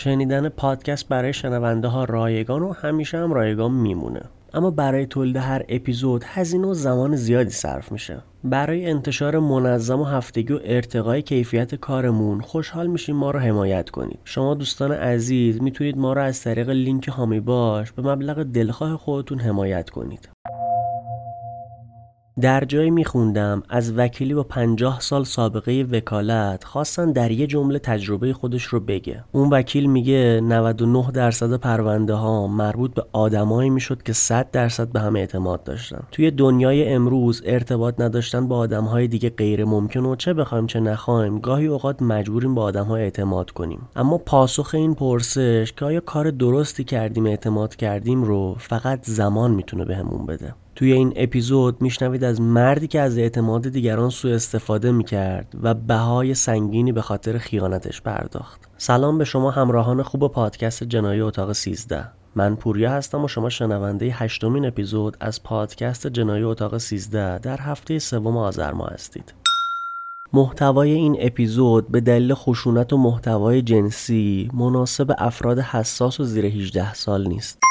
شنیدن پادکست برای شنونده ها رایگان و همیشه هم رایگان میمونه. اما برای تولید هر اپیزود هزینه و زمان زیادی صرف میشه. برای انتشار منظم و هفتگی و ارتقای کیفیت کارمون خوشحال میشیم ما رو حمایت کنید. شما دوستان عزیز می‌تونید ما رو از طریق لینک هامی باش به مبلغ دلخواه خودتون حمایت کنید. در جایی میخوندم از وکیلی با 50 سال سابقه وکالت خواستن در یه جمله تجربه خودش رو بگه. اون وکیل میگه 99 درصد پرونده ها مربوط به آدمایی می‌شد که 100 درصد به هم اعتماد داشتن. توی دنیای امروز ارتباط نداشتن با آدمهای دیگه غیر ممکن و چه بخوایم چه نخوایم گاهی اوقات مجبوریم با آدمها اعتماد کنیم. اما پاسخ این پرسش که آیا کار درستی کردیم اعتماد کردیم رو فقط زمان می‌تونه بهمون بده. توی این اپیزود میشنوید از مردی که از اعتماد دیگران سوء استفاده می‌کرد و بهای سنگینی به خاطر خیانتش پرداخت. سلام به شما همراهان خوب پادکست جنایی اتاق 13 من پوریا هستم و شما شنونده هشتمین اپیزود از پادکست جنایی اتاق 13 در هفته سوم آذر ماه هستید. محتوای این اپیزود به دلیل خشونت و محتوای جنسی مناسب افراد حساس و زیر 18 سال نیست.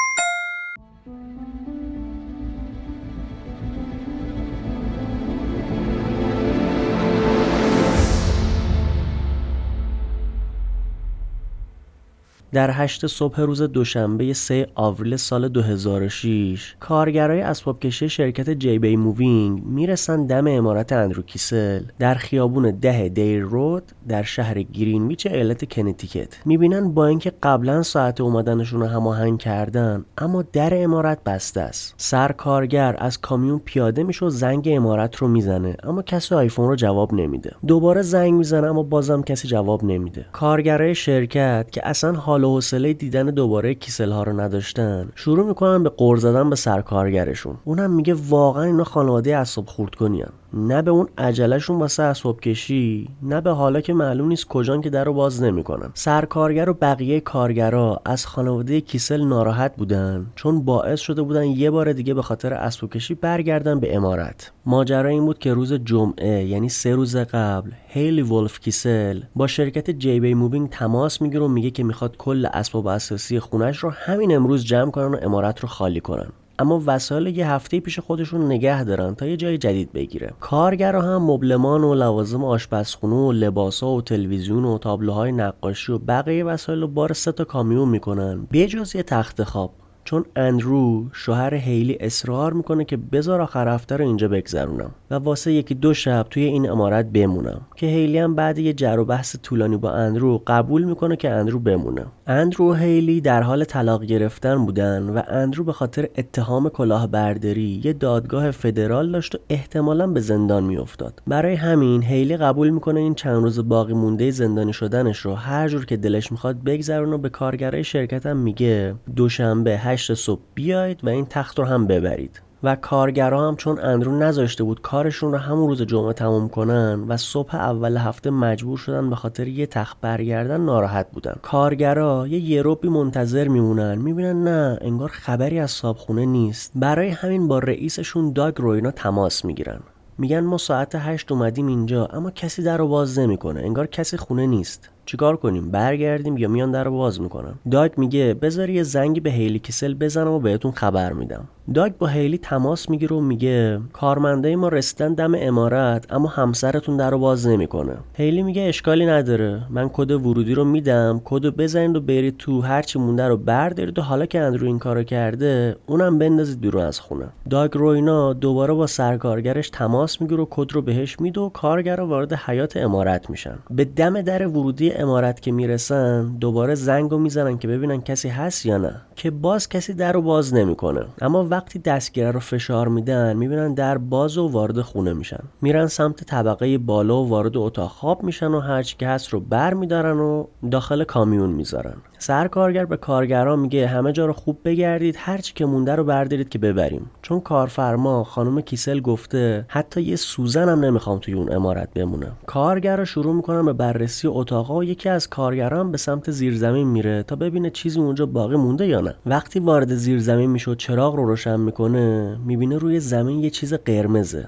در هشت صبح روز دوشنبه 3 آوریل سال 2006 کارگرای اسباب کشی شرکت JB Moving می‌رسن دم عمارت اندرو کیسل در خیابون ده Dairy Road در شهر گرینویچ ایالت کنتیکت. می‌بینن با اینکه قبلا ساعت اومدنشون رو هماهنگ کردن اما در امارت بسته است. سر کارگر از کامیون پیاده میشه و زنگ امارت رو می‌زنه اما کسی آیفون رو جواب نمیده. دوباره زنگ می‌زنه اما بازم کسی جواب نمیده. کارگرای شرکت که اصلا حال حال و حوصله دیدن دوباره کیسل ها رو نداشتن. شروع می‌کنن به قور زدن به سرکارگرشون. اونم میگه واقعا اینا خانواده اعصاب خورد کنین نه به اون عجلهشون واسه اسباب کشی نه به حالا که معلوم نیست کجان که در رو باز نمی‌کنن. سرکارگر و بقیه کارگرا از خانواده کیسل ناراحت بودن چون باعث شده بودن یه بار دیگه به خاطر اسباب کشی برگردن به عمارت. ماجرا این بود که روز جمعه یعنی سه روز قبل هیلی ولف کیسل با شرکت JB Moving تماس می‌گیره و میگه که می‌خواد کل اسباب اثاثیه خونش رو همین امروز جمع کنن و عمارت رو خالی کنن. اما وسایل یه هفته پیش خودشون نگه دارن تا یه جای جدید بگیره. کارگرا هم مبلمان و لوازم آشپزخونه و لباسا و تلویزیون و تابلوهای نقاشی و بقیه وسایل رو بار سه تا کامیون می‌کنن. بجز یه تخت خواب. چون اندرو شوهر هیلی اصرار می‌کنه که بذار آخر هفته رو اینجا بگذرونم و واسه یکی دو شب توی این امارت بمونم. که هیلی هم بعد یه جر و بحث طولانی با اندرو قبول می‌کنه که اندرو بمونه. اندرو و هیلی در حال طلاق گرفتن بودن و اندرو به خاطر اتهام کلاهبرداری یه دادگاه فدرال داشت و احتمالا به زندان میافتاد. برای همین هیلی قبول می‌کنه این چند روز باقی مونده زندانی شدنش رو هر جور که دلش می‌خواد بگذرونه به کارگرای شرکتم میگه دوشنبه 8 صبح بیاید و این تخت رو هم ببرید. و کارگرا هم چون اندرو نذاشته بود کارشون رو همون روز جمعه تمام کنن و صبح اول هفته مجبور شدن به خاطر یه تخت برگردن ناراحت بودن. کارگرا یه یروبی منتظر میمونن می‌بینن نه انگار خبری از صابخونه نیست. برای همین با رئیسشون داگ روینا تماس می‌گیرن. میگن ما ساعت هشت اومدیم اینجا اما کسی در رو باز نمی‌کنه انگار کسی خونه نیست. چیکار کنیم؟ برگردیم یا میان در رو باز می‌کنن؟ داگ میگه بذار یه زنگی به هیلی کیسل بزنم و بهتون خبر میدم. داگ با هیلی تماس می‌گیره و میگه کارمندای ما رسیدن دم عمارت اما همسرتون در رو باز نمی‌کنه. هیلی میگه اشکالی نداره. من کد ورودی رو میدم. کد بزنید و برید تو هرچی مونده رو بردارید و حالا که اندرو این کارو کرده اونم بندازید بیرون از خونه. داگ روینا دوباره با سرکارگرش تماس می‌گیره و کد رو بهش میده و کارگر وارد حیاط عمارت میشن. به دم در ورودی عمارت که می‌رسن دوباره زنگ می‌زنن که ببینن کسی هست یا نه. که باز کسی در رو باز نمی‌کنه. اما وقتی دستگیره رو فشار میدن می‌بینن در بازه و وارد خونه میشن. میرن سمت طبقه بالا و وارد اتاق خواب میشن و هرچی که هست رو بر میدارن و داخل کامیون می‌ذارن. سرکارگر به کارگران میگه همه جا رو خوب بگردید هرچی که مونده رو بردارید که ببریم. چون کارفرما خانم کیسل گفته حتی یه سوزن هم نمی‌خوام توی اون امارت بمونه. کارگرا شروع می‌کنن به بررسی اتاقا و یکی از کارگران به سمت زیرزمین میره تا ببینه چیزی اونجا باقی مونده یا نه. وقتی وارد زیرزمین میشه و چراغ رو روشن می‌کنه می‌بینه روی زمین یه چیز قرمزه.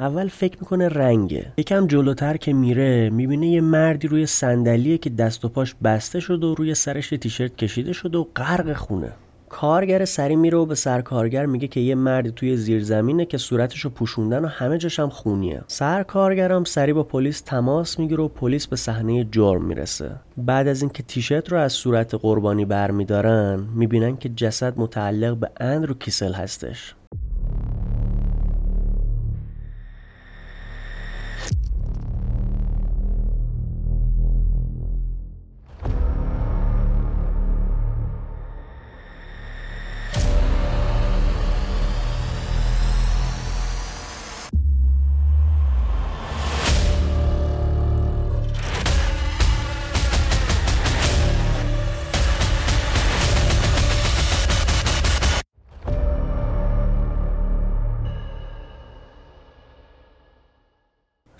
اول فکر می‌کنه رنگه. یکم جلوتر که میره می‌بینه یه مردی روی صندلیه که دست و پاش بسته شده و روی سرش تیشرت کشیده شده و غرق خونه. کارگر سری میره و به سرکارگر میگه که یه مردی توی زیرزمینه که صورتشو پوشوندن و همه جاش هم خونیه. سرکارگرم سری با پلیس تماس می‌گیره و پلیس به صحنه جرم می‌رسه. بعد از اینکه تیشرت رو از صورت قربانی برمیدارن می‌بینن که جسد متعلق به اندرو کیسل هستش.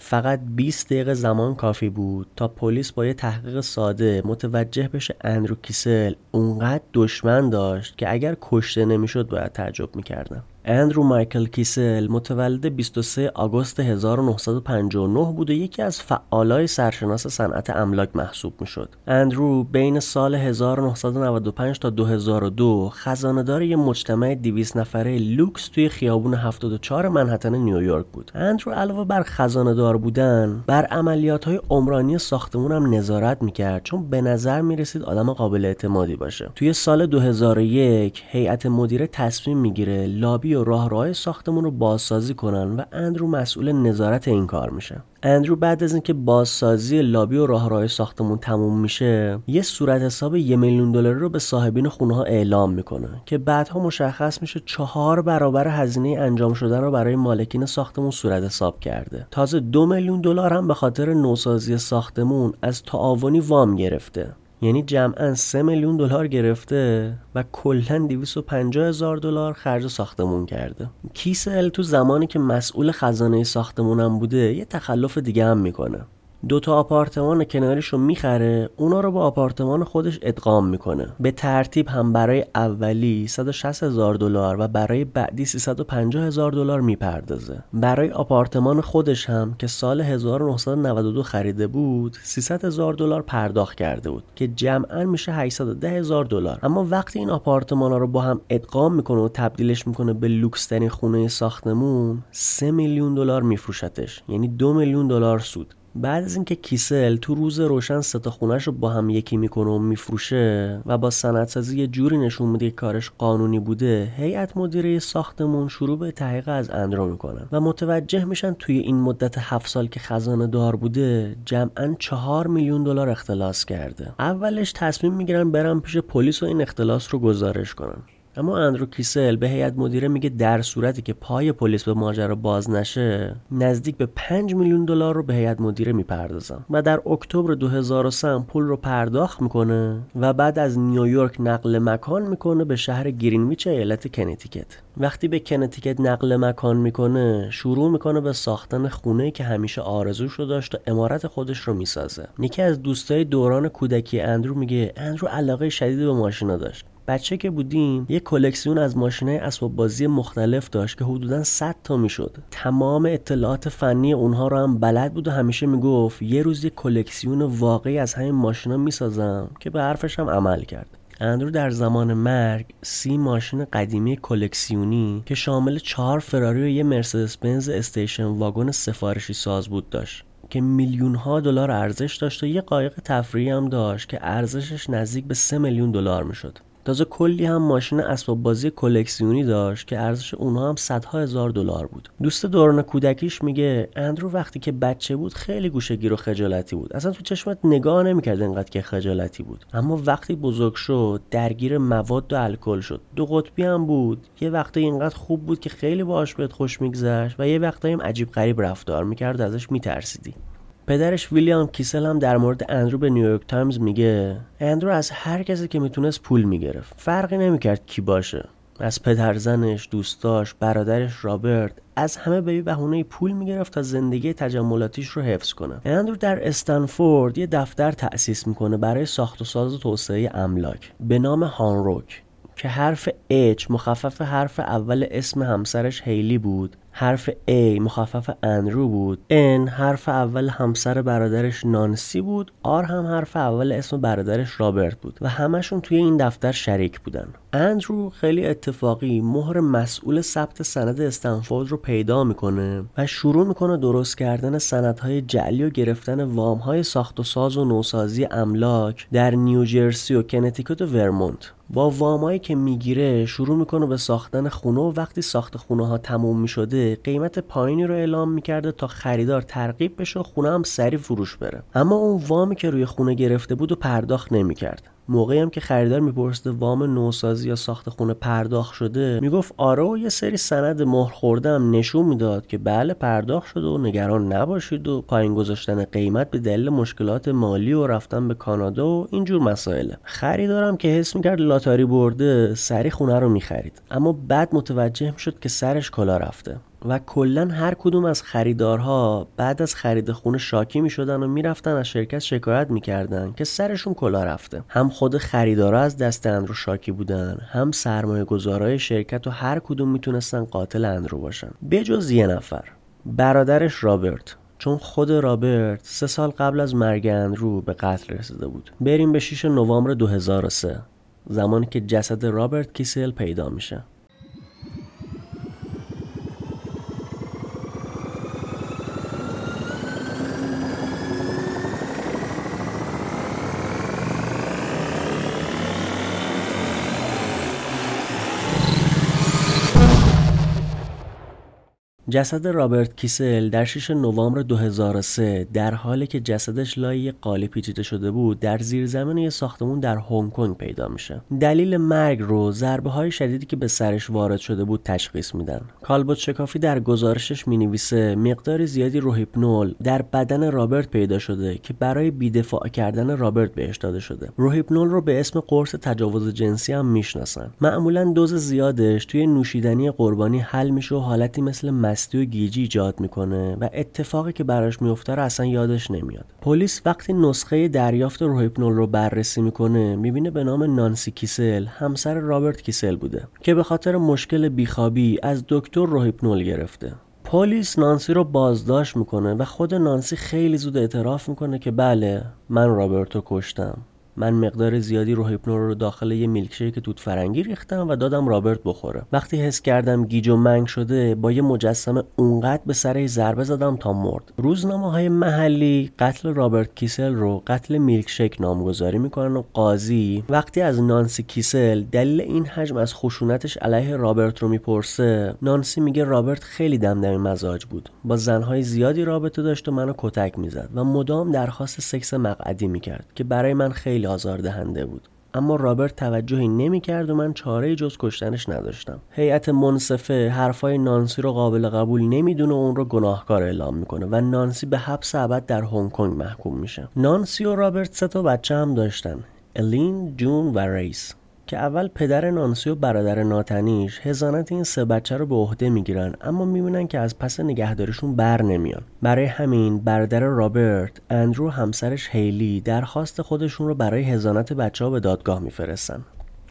فقط 20 دقیقه زمان کافی بود تا پلیس با یه تحقیق ساده متوجه بشه اندرو کیسل اونقدر دشمن داشت که اگر کشته نمی‌شد باید تعجب می‌کردن اندرو مایکل کیسل متولد 23 آگوست 1959 بود و یکی از فعالای سرشناس صنعت املاک محسوب می‌شد. اندرو بین سال 1995 تا 2002 خزانه‌دار یه مجتمع 200 نفره لوکس توی خیابون 74 منهتن نیویورک بود. اندرو علاوه بر خزانه‌دار بودن، بر عملیات های عمرانی ساختمون هم نظارت می‌کرد چون به نظر می‌رسید آدم قابل اعتمادی باشه. توی سال 2001 هیئت مدیره تصمیم می‌گیره لابی و راهروهای ساختمون رو بازسازی کنن و اندرو مسئول نظارت این کار میشه. اندرو بعد از اینکه بازسازی لابی و راهروهای ساختمون تموم میشه یه صورت حساب یه میلیون دلاری رو به صاحبین خونه ها اعلام می‌کنه که بعدها مشخص میشه چهار برابر هزینه انجام شدن رو برای مالکین ساختمون صورت حساب کرده. تازه دو میلیون دلار هم به خاطر نوسازی ساختمون از تعاونی وام گرفته. یعنی جمعا 3 میلیون دلار گرفته و کلا 250 هزار دلار خرج ساختمون کرده. کیسل تو زمانی که مسئول خزانه ساختمونم بوده یه تخلف دیگه هم می‌کنه. دو تا آپارتمان کناریش رو می‌خره اونا رو با آپارتمان خودش ادغام می‌کنه. به ترتیب هم برای اولی 160 هزار دلار و برای بعدی 350 هزار دلار می‌پردازه. برای آپارتمان خودش هم که سال 1992 خریده بود 300 هزار دلار پرداخت کرده بود که جمعا میشه 810 هزار دلار. اما وقتی این آپارتمان ها رو با هم ادغام می‌کنه و تبدیلش می‌کنه به لوکس خونه ساختمون 3 میلیون دلار میفروشتش. یعنی 2 میلیون دلار سود. بعد از اینکه کیسل تو روز روشن ستا خونش رو با هم یکی می‌کنه و میفروشه و با سندسازی یه جوری نشون میده که کارش قانونی بوده هیئت مدیره ساختمون شروع به تحقیق از اندرو می‌کنن و متوجه میشن توی این مدت هفت سال که خزانه دار بوده جمعا چهار میلیون دلار اختلاس کرده. اولش تصمیم می‌گیرن برن پیش پلیس و این اختلاس رو گزارش کنن. اما اندرو کیسل به هیئت مدیره میگه در صورتی که پای پلیس به ماجرا باز نشه نزدیک به 5 میلیون دلار رو به هیئت مدیره می‌پردازن و در اکتبر 2003 پول رو پرداخت می‌کنه و بعد از نیویورک نقل مکان می‌کنه به شهر گرینویچ ایالت کنتیکت. وقتی به کنتیکت نقل مکان می‌کنه شروع می‌کنه به ساختن خونه که همیشه آرزوش رو داشت و عمارت خودش رو می‌سازه. یکی از دوستای دوران کودکی اندرو میگه اندرو علاقه شدید به ماشینا داشت. بچه که بودیم یه کلکسیون از ماشینای اسباب بازی مختلف داشت که حدودا 100 تا می‌شد. تمام اطلاعات فنی اونها رو هم بلد بود و همیشه می‌گفت یه روز یه کلکسیون واقعی از همین ماشینا می‌سازم که به حرفش هم عمل کرد. اندرو در زمان مرگ سی ماشین قدیمی کلکسیونی که شامل چهار فراری و یه مرسدس بنز استیشن واگن سفارشی ساز بود داشت که میلیون ها دلار ارزش داشت و یه قایق تفریحی هم داشت که ارزشش نزدیک به سه میلیون دلار می‌شد. تازه کلی هم ماشین اسباب بازی کلکسیونی داشت که ارزش اونها هم صدها هزار دلار بود. دوست دوران کودکیش میگه اندرو وقتی که بچه بود خیلی گوشگیر و خجالتی بود. اصلا تو چشمت نگاه نمی‌کرد انقدر که خجالتی بود. اما وقتی بزرگ شد درگیر مواد و الکل شد. دو قطبی هم بود. یه وقتی اینقدر خوب بود که خیلی باهاش بهت خوش میگذشت و یه وقتایی هم عجیب غریب رفتار می‌کرد ازش میترسیدی. پدرش ویلیام کیسل هم در مورد اندرو به نیویورک تایمز میگه اندرو از هر کسی که می‌تونست پول می‌گرفت. فرقی نمی‌کرد کی باشه. از پدرزنش، دوستاش، برادرش رابرت از همه به بهونه پول می‌گرفت تا زندگی تجملاتیش رو حفظ کنه. اندرو در استنفورد یه دفتر تأسیس می‌کنه برای ساخت و ساز و توسعه املاک. به نام هانروک. که حرف H مخفف حرف اول اسم همسرش هیلی بود. حرف A مخفف اندرو بود. N حرف اول همسر برادرش نانسی بود. R هم حرف اول اسم برادرش رابرت بود و همشون توی این دفتر شریک بودن. اندرو خیلی اتفاقی مهر مسئول ثبت سند استنفورد رو پیدا می‌کنه و شروع می‌کنه درست کردن سندهای جعلی و گرفتن وامهای ساخت و ساز و نوسازی املاک در نیوجرسی و کنتیکوت و ورمونت. با وامایی که می‌گیره شروع می‌کنه به ساختن خونه و وقتی ساخت خونه ها تموم می‌شده قیمت پایینی رو اعلام می‌کرده تا خریدار ترغیب بشه و خونه هم سری فروش بره. اما اون وامی که روی خونه گرفته بود و پرداخت نمی‌کرد. موقعی هم که خریدار میپرسیده وام نوسازی یا ساخت خونه پرداخت شده می‌گفت آره و یه سری سند مهر خوردم نشون می‌داد که بله پرداخت شده و نگران نباشید و پایین گذاشتن قیمت به دلیل مشکلات مالی و رفتن به کانادا و اینجور مسائله خریدارم که حس می‌کرد لاتاری برده سری خونه رو می‌خرید. اما بعد متوجه می‌شد که سرش کلا رفته. و کلا هر کدوم از خریدارها بعد از خرید خونه شاکی می شدن و می‌رفتن از شرکت شکایت می‌کردن که سرشون کلا رفته. هم خود خریدارها از دست اندرو شاکی بودن هم سرمایه گذارای شرکت و هر کدوم می‌تونستن قاتل اندرو باشن. بجز یه نفر برادرش رابرت. چون خود رابرت سه سال قبل از مرگ اندرو به قتل رسیده بود. بریم به 6 نوامبر 2003 زمانی که جسد رابرت کیسل پیدا میشه. جسد رابرت کیسل در 6 نوامبر 2003 در حالی که جسدش لای قالی پیچیده شده بود در زیرزمین یه ساختمون در هنگ کنگ پیدا میشه. دلیل مرگ رو ضربه های شدیدی که به سرش وارد شده بود تشخیص میدن. کالبوت شکافی در گزارشش می‌نویسه مقدار زیادی روهیپنول در بدن رابرت پیدا شده که برای بیدفاع کردن رابرت بهش داده شده. روهیپنول رو به اسم قرص تجاوز جنسی هم می‌شناسن. معمولا دوز زیادش توی نوشیدنی قربانی حل میشه و حالتی مثل مستی و گیجی ایجاد می‌کنه و اتفاقی که براش میفته رو اصلا یادش نمیاد. پلیس وقتی نسخه دریافت روهیپنول رو بررسی می‌کنه می‌بینه به نام نانسی کیسل همسر رابرت کیسل بوده که به خاطر مشکل بیخوابی از دکتر روهیپنول گرفته. پلیس نانسی رو بازداشت می‌کنه و خود نانسی خیلی زود اعتراف می‌کنه که بله من رابرتو کشتم. من مقدار زیادی روهیپنول رو داخل یه میلکشیک توت فرنگی ریختم و دادم رابرت بخوره. وقتی حس کردم گیج و منگ شده با یه مجسمه اونقدر به سرش ضربه زدم تا مرد. روزنامه های محلی قتل رابرت کیسل رو قتل میلکشیک نامگذاری می‌کنن و قاضی وقتی از نانسی کیسل دلیل این حجم از خشونتش علیه رابرت رو می‌پرسه نانسی میگه رابرت خیلی دمدمی مزاج بود. با زنهای زیادی رابطه داشت و منو کتک می‌زد و مدام درخواست سکس مقعدی می‌کرد که برای من خیلی خیلی آزاردهنده بود. اما رابرت توجهی نمی‌کرد و من چاره جز کشتنش نداشتم. هیئت منصفه حرفای نانسی رو قابل قبول نمی‌دونه و اون رو گناهکار اعلام می‌کنه و نانسی به حبس ابد در هنگ کنگ محکوم میشه. نانسی و رابرت سه تا بچه هم داشتن. الین جون و ریس. که اول پدر نانسی و برادر ناتنیش حضانت این سه بچه رو به عهده می‌گیرن اما می‌بینن که از پس نگهداریشون بر نمیان. برای همین برادر رابرت اندرو همسرش هیلی درخواست خودشون رو برای حضانت بچه ها به دادگاه میفرستن.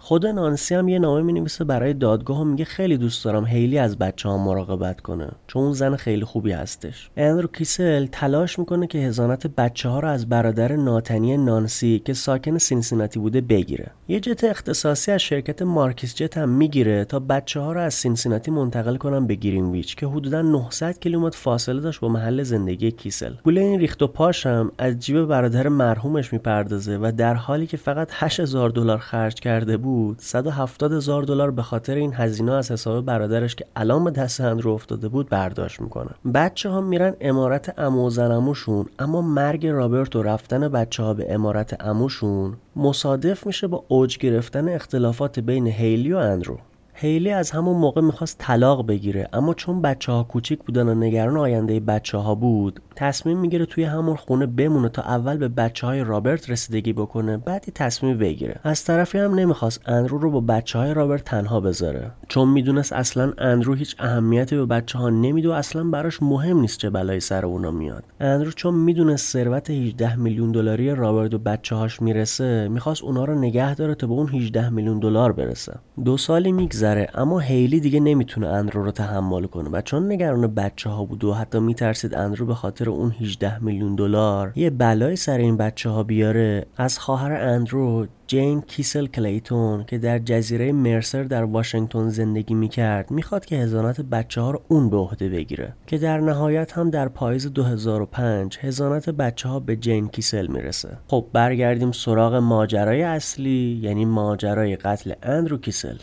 خود نانسی هم یه نامه می نویسه برای دادگاه و میگه خیلی دوست دارم هیلی از بچه ها مراقبت کنه. چون اون زن خیلی خوبی هستش. اندرو کیسل تلاش می‌کنه که حضانت بچه ها رو از برادر ناتنی نانسی که ساکن سینسیناتی بوده بگیره. یه جت اختصاصی از شرکت مارکیس جت هم می‌گیره تا بچه ها رو از سینسیناتی منتقل کنن به گرینویچ که حدودا 900 کیلومتر فاصله داشت با محل زندگی کیسل. پول این ریخت و پاش هم از جیب برادر مرحومش می‌پردازه و در حالی که فقط 8000 دلار خرج کرده بود بود. 170 هزار دلار به خاطر این هزینه از حساب برادرش که الان به دست او افتاده بود برداشت می‌کنه. بچه ها میرن عمارت عمو و اما مرگ رابرت و رفتن بچه ها به عمارت عموشون مصادف میشه با اوج گرفتن اختلافات بین هیلی و اندرو. هیلی از همون موقع می‌خواست طلاق بگیره اما چون بچه ها کوچیک بودن و نگران آینده بچه ها بود تصمیم می‌گیره توی همون خونه بمونه تا اول به بچه های رابرت رسیدگی بکنه بعد یه تصمیم بگیره. از طرفی هم نمی‌خواست اندرو رو با بچه های رابرت تنها بذاره چون می‌دونست اصلا اندرو هیچ اهمیتی به بچه ها نمیده و اصلا براش مهم نیست چه بلایی سر اونا میاد. اندرو چون می‌دونست ثروت 18 میلیون دلاری رابرت به بچه هاش می‌رسه می‌خواست اونا رو نگه داره تا به اون 18 میلیون دلار برسه. دو سالی میگذره میگذره. اما هیلی دیگه نمی‌تونه اندرو رو تحمل کنه و چون نگران بچه ها بود و حتی میترسید اندرو به خاطر اون 18 میلیون دلار یه بلایی سر این بچه ها بیاره از خواهر اندرو جین کیسل کلیتون که در جزیره مرسر در واشنگتن زندگی می‌کرد می‌خواد که حضانت بچه ها رو اون به عهده بگیره که در نهایت هم در پاییز 2005 حضانت بچه ها به جین کیسل می‌رسه. خب برگردیم سراغ ماجرای اصلی یعنی ماجرای قتل اندرو کیسل.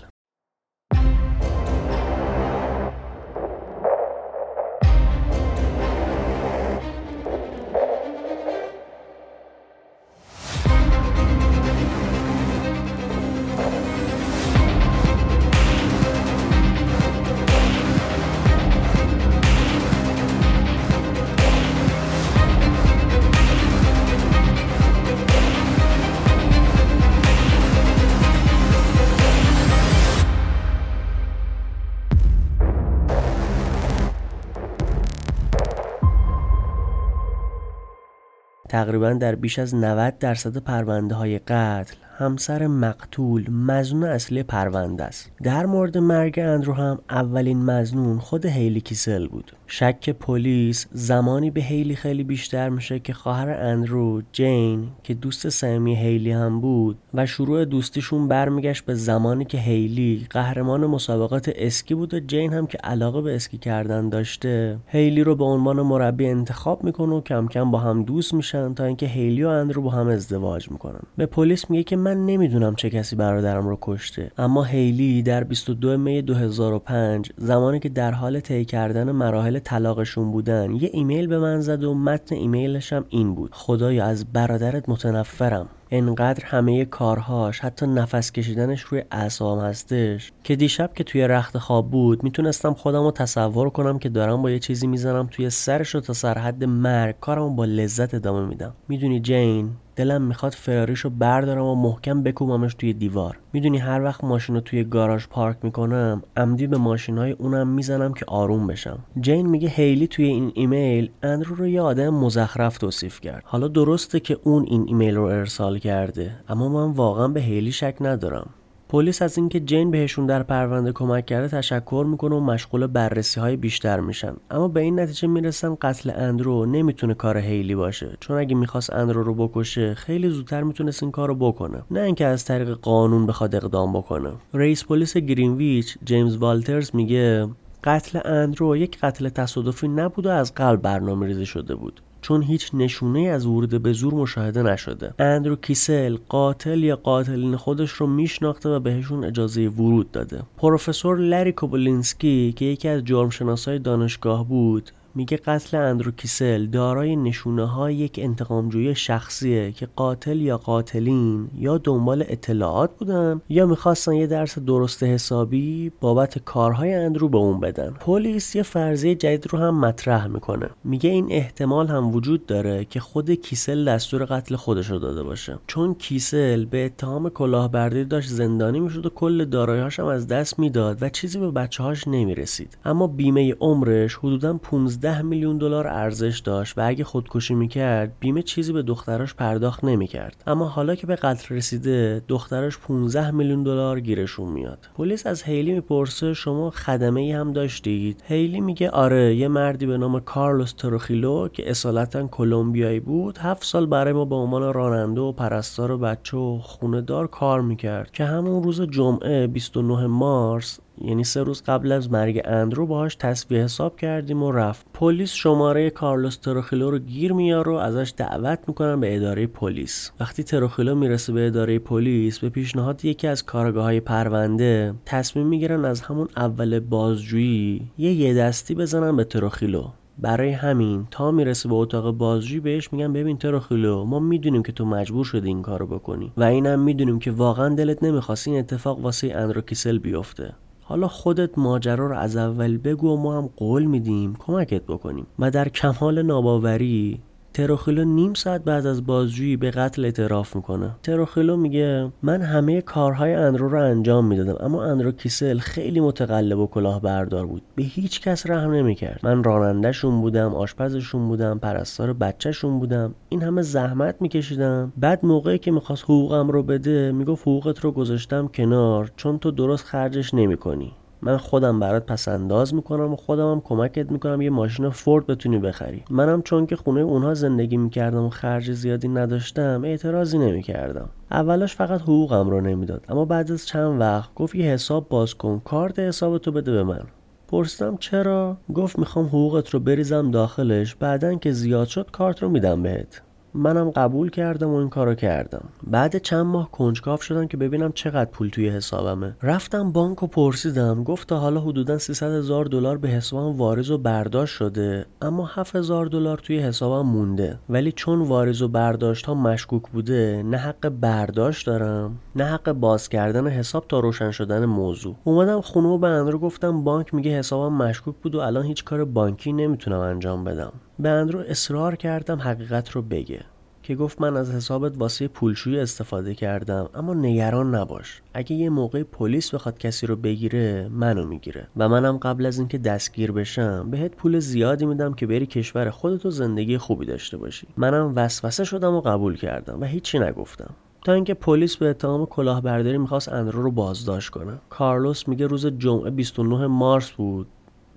تقریبا در بیش از 90 درصد پرونده های قتل همسر مقتول مظنون اصلی پرونده است. در مورد مرگ اندرو هم اولین مظنون خود هیلی کیسل بود. شک پلیس زمانی به هیلی خیلی بیشتر میشه که خواهر اندرو جین که دوست صمیمی هیلی هم بود و شروع دوستیشون برمیگشت به زمانی که هیلی قهرمان مسابقات اسکی بود و جین هم که علاقه به اسکی کردن داشته. هیلی رو به عنوان مربی انتخاب می‌کنه و کم کم با هم دوست میشن تا اینکه هیلی و اندرو با هم ازدواج می‌کنن. به پلیس میگه که من نمی‌دونم چه کسی برادرم رو کشته اما هیلی در 22 می 2005 زمانی که در حال طی کردن مراحل طلاقشون بودن. یه ایمیل به من زد و متن ایمیلش هم این بود. خدایا از برادرت متنفرم. انقدر همه کارهاش حتی نفس کشیدنش روی اعصابم هستش که دیشب که توی رختخواب بود می‌تونستم خودم رو تصور کنم که دارم با یه چیزی می‌زنم توی سرش و تا سرحد مرگ کارم رو با لذت ادامه میدم. می‌دونی جین؟ دلم می‌خواد فراریشو بردارم و محکم بکوبمش توی دیوار. می‌دونی هر وقت ماشین رو توی گاراژ پارک می‌کنم عمدی به ماشین های اونم می‌زنم که آروم بشم. جین میگه هیلی توی این ایمیل اندرو رو یه آدم مزخرف توصیف کرد. حالا درسته که اون این ایمیل رو ارسال کرده اما من واقعا به هیلی شک ندارم. پلیس از اینکه جین بهشون در پرونده کمک کرده تشکر می‌کنه و مشغول بررسی های بیشتر میشن. اما به این نتیجه می‌رسن قتل اندرو نمی‌تونه کار هیلی باشه. چون اگه می‌خواست اندرو رو بکشه خیلی زودتر می‌تونست این کار رو بکنه. نه اینکه از طریق قانون بخواد اقدام بکنه. رئیس پلیس گرینویچ جیمز والترز میگه قتل اندرو یک قتل تصادفی نبود و از قبل برنامه ریزی شده بود. چون هیچ نشونه ای از ورود به زور مشاهده نشده. اندرو کیسل قاتل یا قاتلین خودش رو میشناخته و بهشون اجازه ورود داده. پروفسور لری کوبولینسکی که یکی از جرمشناسای دانشگاه بود میگه قتل اندرو کیسل دارای نشونه های یک انتقامجویی شخصیه که قاتل یا قاتلین یا دنبال اطلاعات بودن یا می‌خواستن یه درس درست حسابی بابت کارهای اندرو به اون بدن. پلیس یه فرضیه جدید رو هم مطرح می‌کنه. میگه این احتمال هم وجود داره که خود کیسل دستور قتل خودش رو داده باشه. چون کیسل به اتهام کلاهبرداری داشت زندانی می‌شد و کل دارایی‌هاش هم از دست می‌داد و چیزی به بچه‌هاش نمی‌رسید. اما بیمه عمرش حدودا 15 15 میلیون دلار ارزش داشت و اگه خودکشی می‌کرد بیمه چیزی به دختراش پرداخت نمی‌کرد. اما حالا که به قتل رسیده دختراش 15 میلیون دلار گیرشون میاد. پلیس از هیلی می‌پرسه شما خدمه ای هم داشتید؟ هیلی میگه آره یه مردی به نام کارلوس تروخیلو که اصالتا کلمبیایی بود هفت سال برای ما به عنوان راننده و پرستار و بچه و خونه دار کار می‌کرد که همون روز جمعه 29 مارس یعنی سه روز قبل از مرگ اندرو باهاش تصویه حساب کردیم و رفت. پلیس شماره کارلوس تروخیلو رو گیر میاره و ازش دعوت می‌کنن به اداره پلیس. وقتی تروخیلو می‌رسه به اداره پلیس به پیشنهاد یکی از کارگاه های پرونده تصمیم می‌گیرن از همون اول بازجویی یه یه دستی بزنن به تروخیلو. برای همین تا می‌رسه به اتاق بازجویی بهش میگن ببین تروخیلو ما می‌دونیم که تو مجبور شدی این کارو بکنی. و اینم می‌دونیم که واقعا دلت نمی‌خواست این اتفاق واسه اندرو کیسل بیفته. حالا خودت ماجرا رو از اول بگو و ما هم قول میدیم کمکت بکنیم. و در کمال ناباوری تروخیلو نیم ساعت بعد از بازجویی به قتل اعتراف می‌کنه. تروخیلو میگه من همه کارهای اندرو رو انجام می‌دادم اما اندرو کیسل خیلی متقلب و کلاهبردار بود. به هیچ کس رحم نمی‌کرد. من راننده‌شون بودم آشپزشون بودم پرستار بچه‌شون بودم. این همه زحمت میکشیدم. بعد موقعی که می‌خواست حقوقم رو بده می‌گفت حقوقت رو گذاشتم کنار چون تو درست خرجش نمی‌کنی. من خودم برات پس انداز می‌کنم و خودم هم کمکت می‌کنم یه ماشین فورد بتونی بخری. منم چون که خونه اونها زندگی می‌کردم و خرج زیادی نداشتم اعتراضی نمی‌کردم. اولش فقط حقوقم رو نمی‌داد. اما بعد از چند وقت گفت یه حساب باز کن کارت حسابتو بده به من. پرسیدم چرا؟ گفت می‌خوام حقوقت رو بریزم داخلش بعدا که زیاد شد کارت رو میدم بهت. منم قبول کردم و این کارو کردم. بعد چند ماه کنجکاو شدم که ببینم چقدر پول توی حسابمه. رفتم بانک و پرسیدم. گفت تا حالا حدودا 300 هزار دلار به حسابم واریز و برداشت شده اما 7000 دلار توی حسابم مونده. ولی چون واریز و برداشت ها مشکوک بوده نه حق برداشت دارم نه حق باز کردن حساب تا روشن شدن موضوع. اومدم خونه و به اندرو گفتم بانک میگه حسابم مشکوک بود و الان هیچ کار بانکی نمی‌تونم انجام بدم. به اندرو اصرار کردم حقیقت رو بگه که گفت من از حسابت واسه پولشویی استفاده کردم اما نگران نباش. اگه یه موقع پلیس بخواد کسی رو بگیره منو می‌گیره. و منم قبل از اینکه دستگیر بشم بهت پول زیادی میدم که بری کشور خودتو زندگی خوبی داشته باشی. منم وسوسه شدم و قبول کردم و هیچی نگفتم. تا اینکه پلیس به اتهام کلاهبرداری می‌خواست اندرو رو بازداشت کنه. کارلوس میگه روز جمعه 29 مارس بود.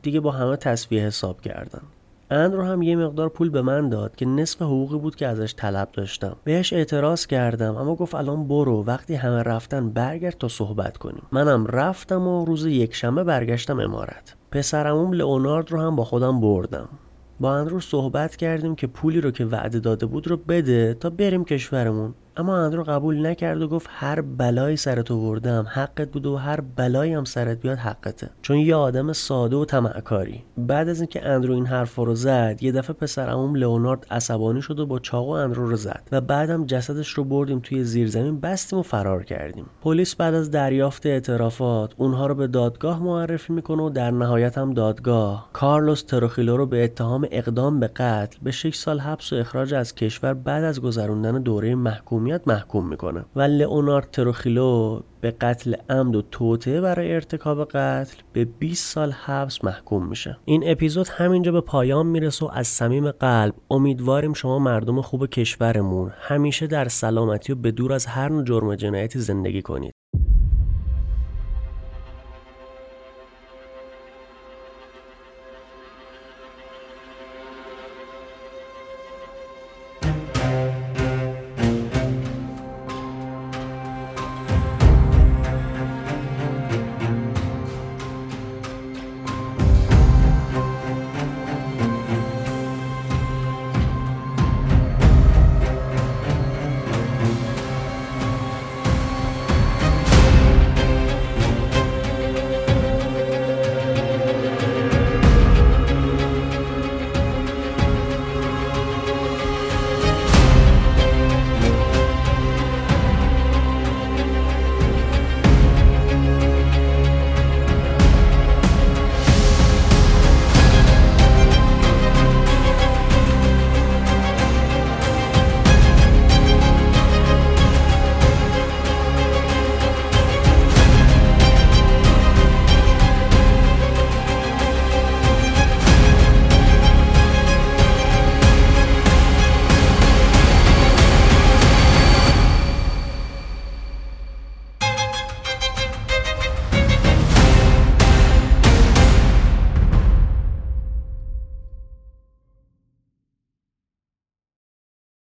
دیگه با همه تصفیه حساب کردن. اندرو هم یه مقدار پول به من داد که نصف حقوقی بود که ازش طلب داشتم. بهش اعتراض کردم اما گفت الان برو وقتی همه رفتن برگرد تا صحبت کنیم. منم رفتم و روز یکشنبه برگشتم امارت. پسرموم لئونارد رو هم با خودم بردم. با اندرو صحبت کردیم که پولی رو که وعده داده بود رو بده تا بریم کشورمون. اما اندرو قبول نکرد و گفت هر بلایی سرت آوردم حقت بود و هر بلایی هم سرت بیاد حقته. چون یه آدم ساده و طمعکاری. بعد از اینکه اندرو این حرف رو زد یه دفعه پسرمون لئونارد عصبانی شد و با چاقو اندرو رو زد و بعدم جسدش رو بردیم توی زیرزمین بستیم و فرار کردیم. پلیس بعد از دریافت اعترافات اونها رو به دادگاه معرفی می‌کنه و در نهایت هم دادگاه. کارلوس تروخیلو رو به اتهام اقدام به قتل به 6 سال حبس و اخراج از کشور بعد از گذراندن دوره محکوم محکومیت محکوم می‌کنه. و لئونارد تروخیلو به قتل عمد و توطعه برای ارتکاب قتل به 20 سال حبس محکوم میشه. این اپیزود همینجا به پایان می‌رسه و از صمیم قلب امیدواریم شما مردم خوب کشورمون همیشه در سلامتی و به دور از هر نوع جرم جنایتی زندگی کنید.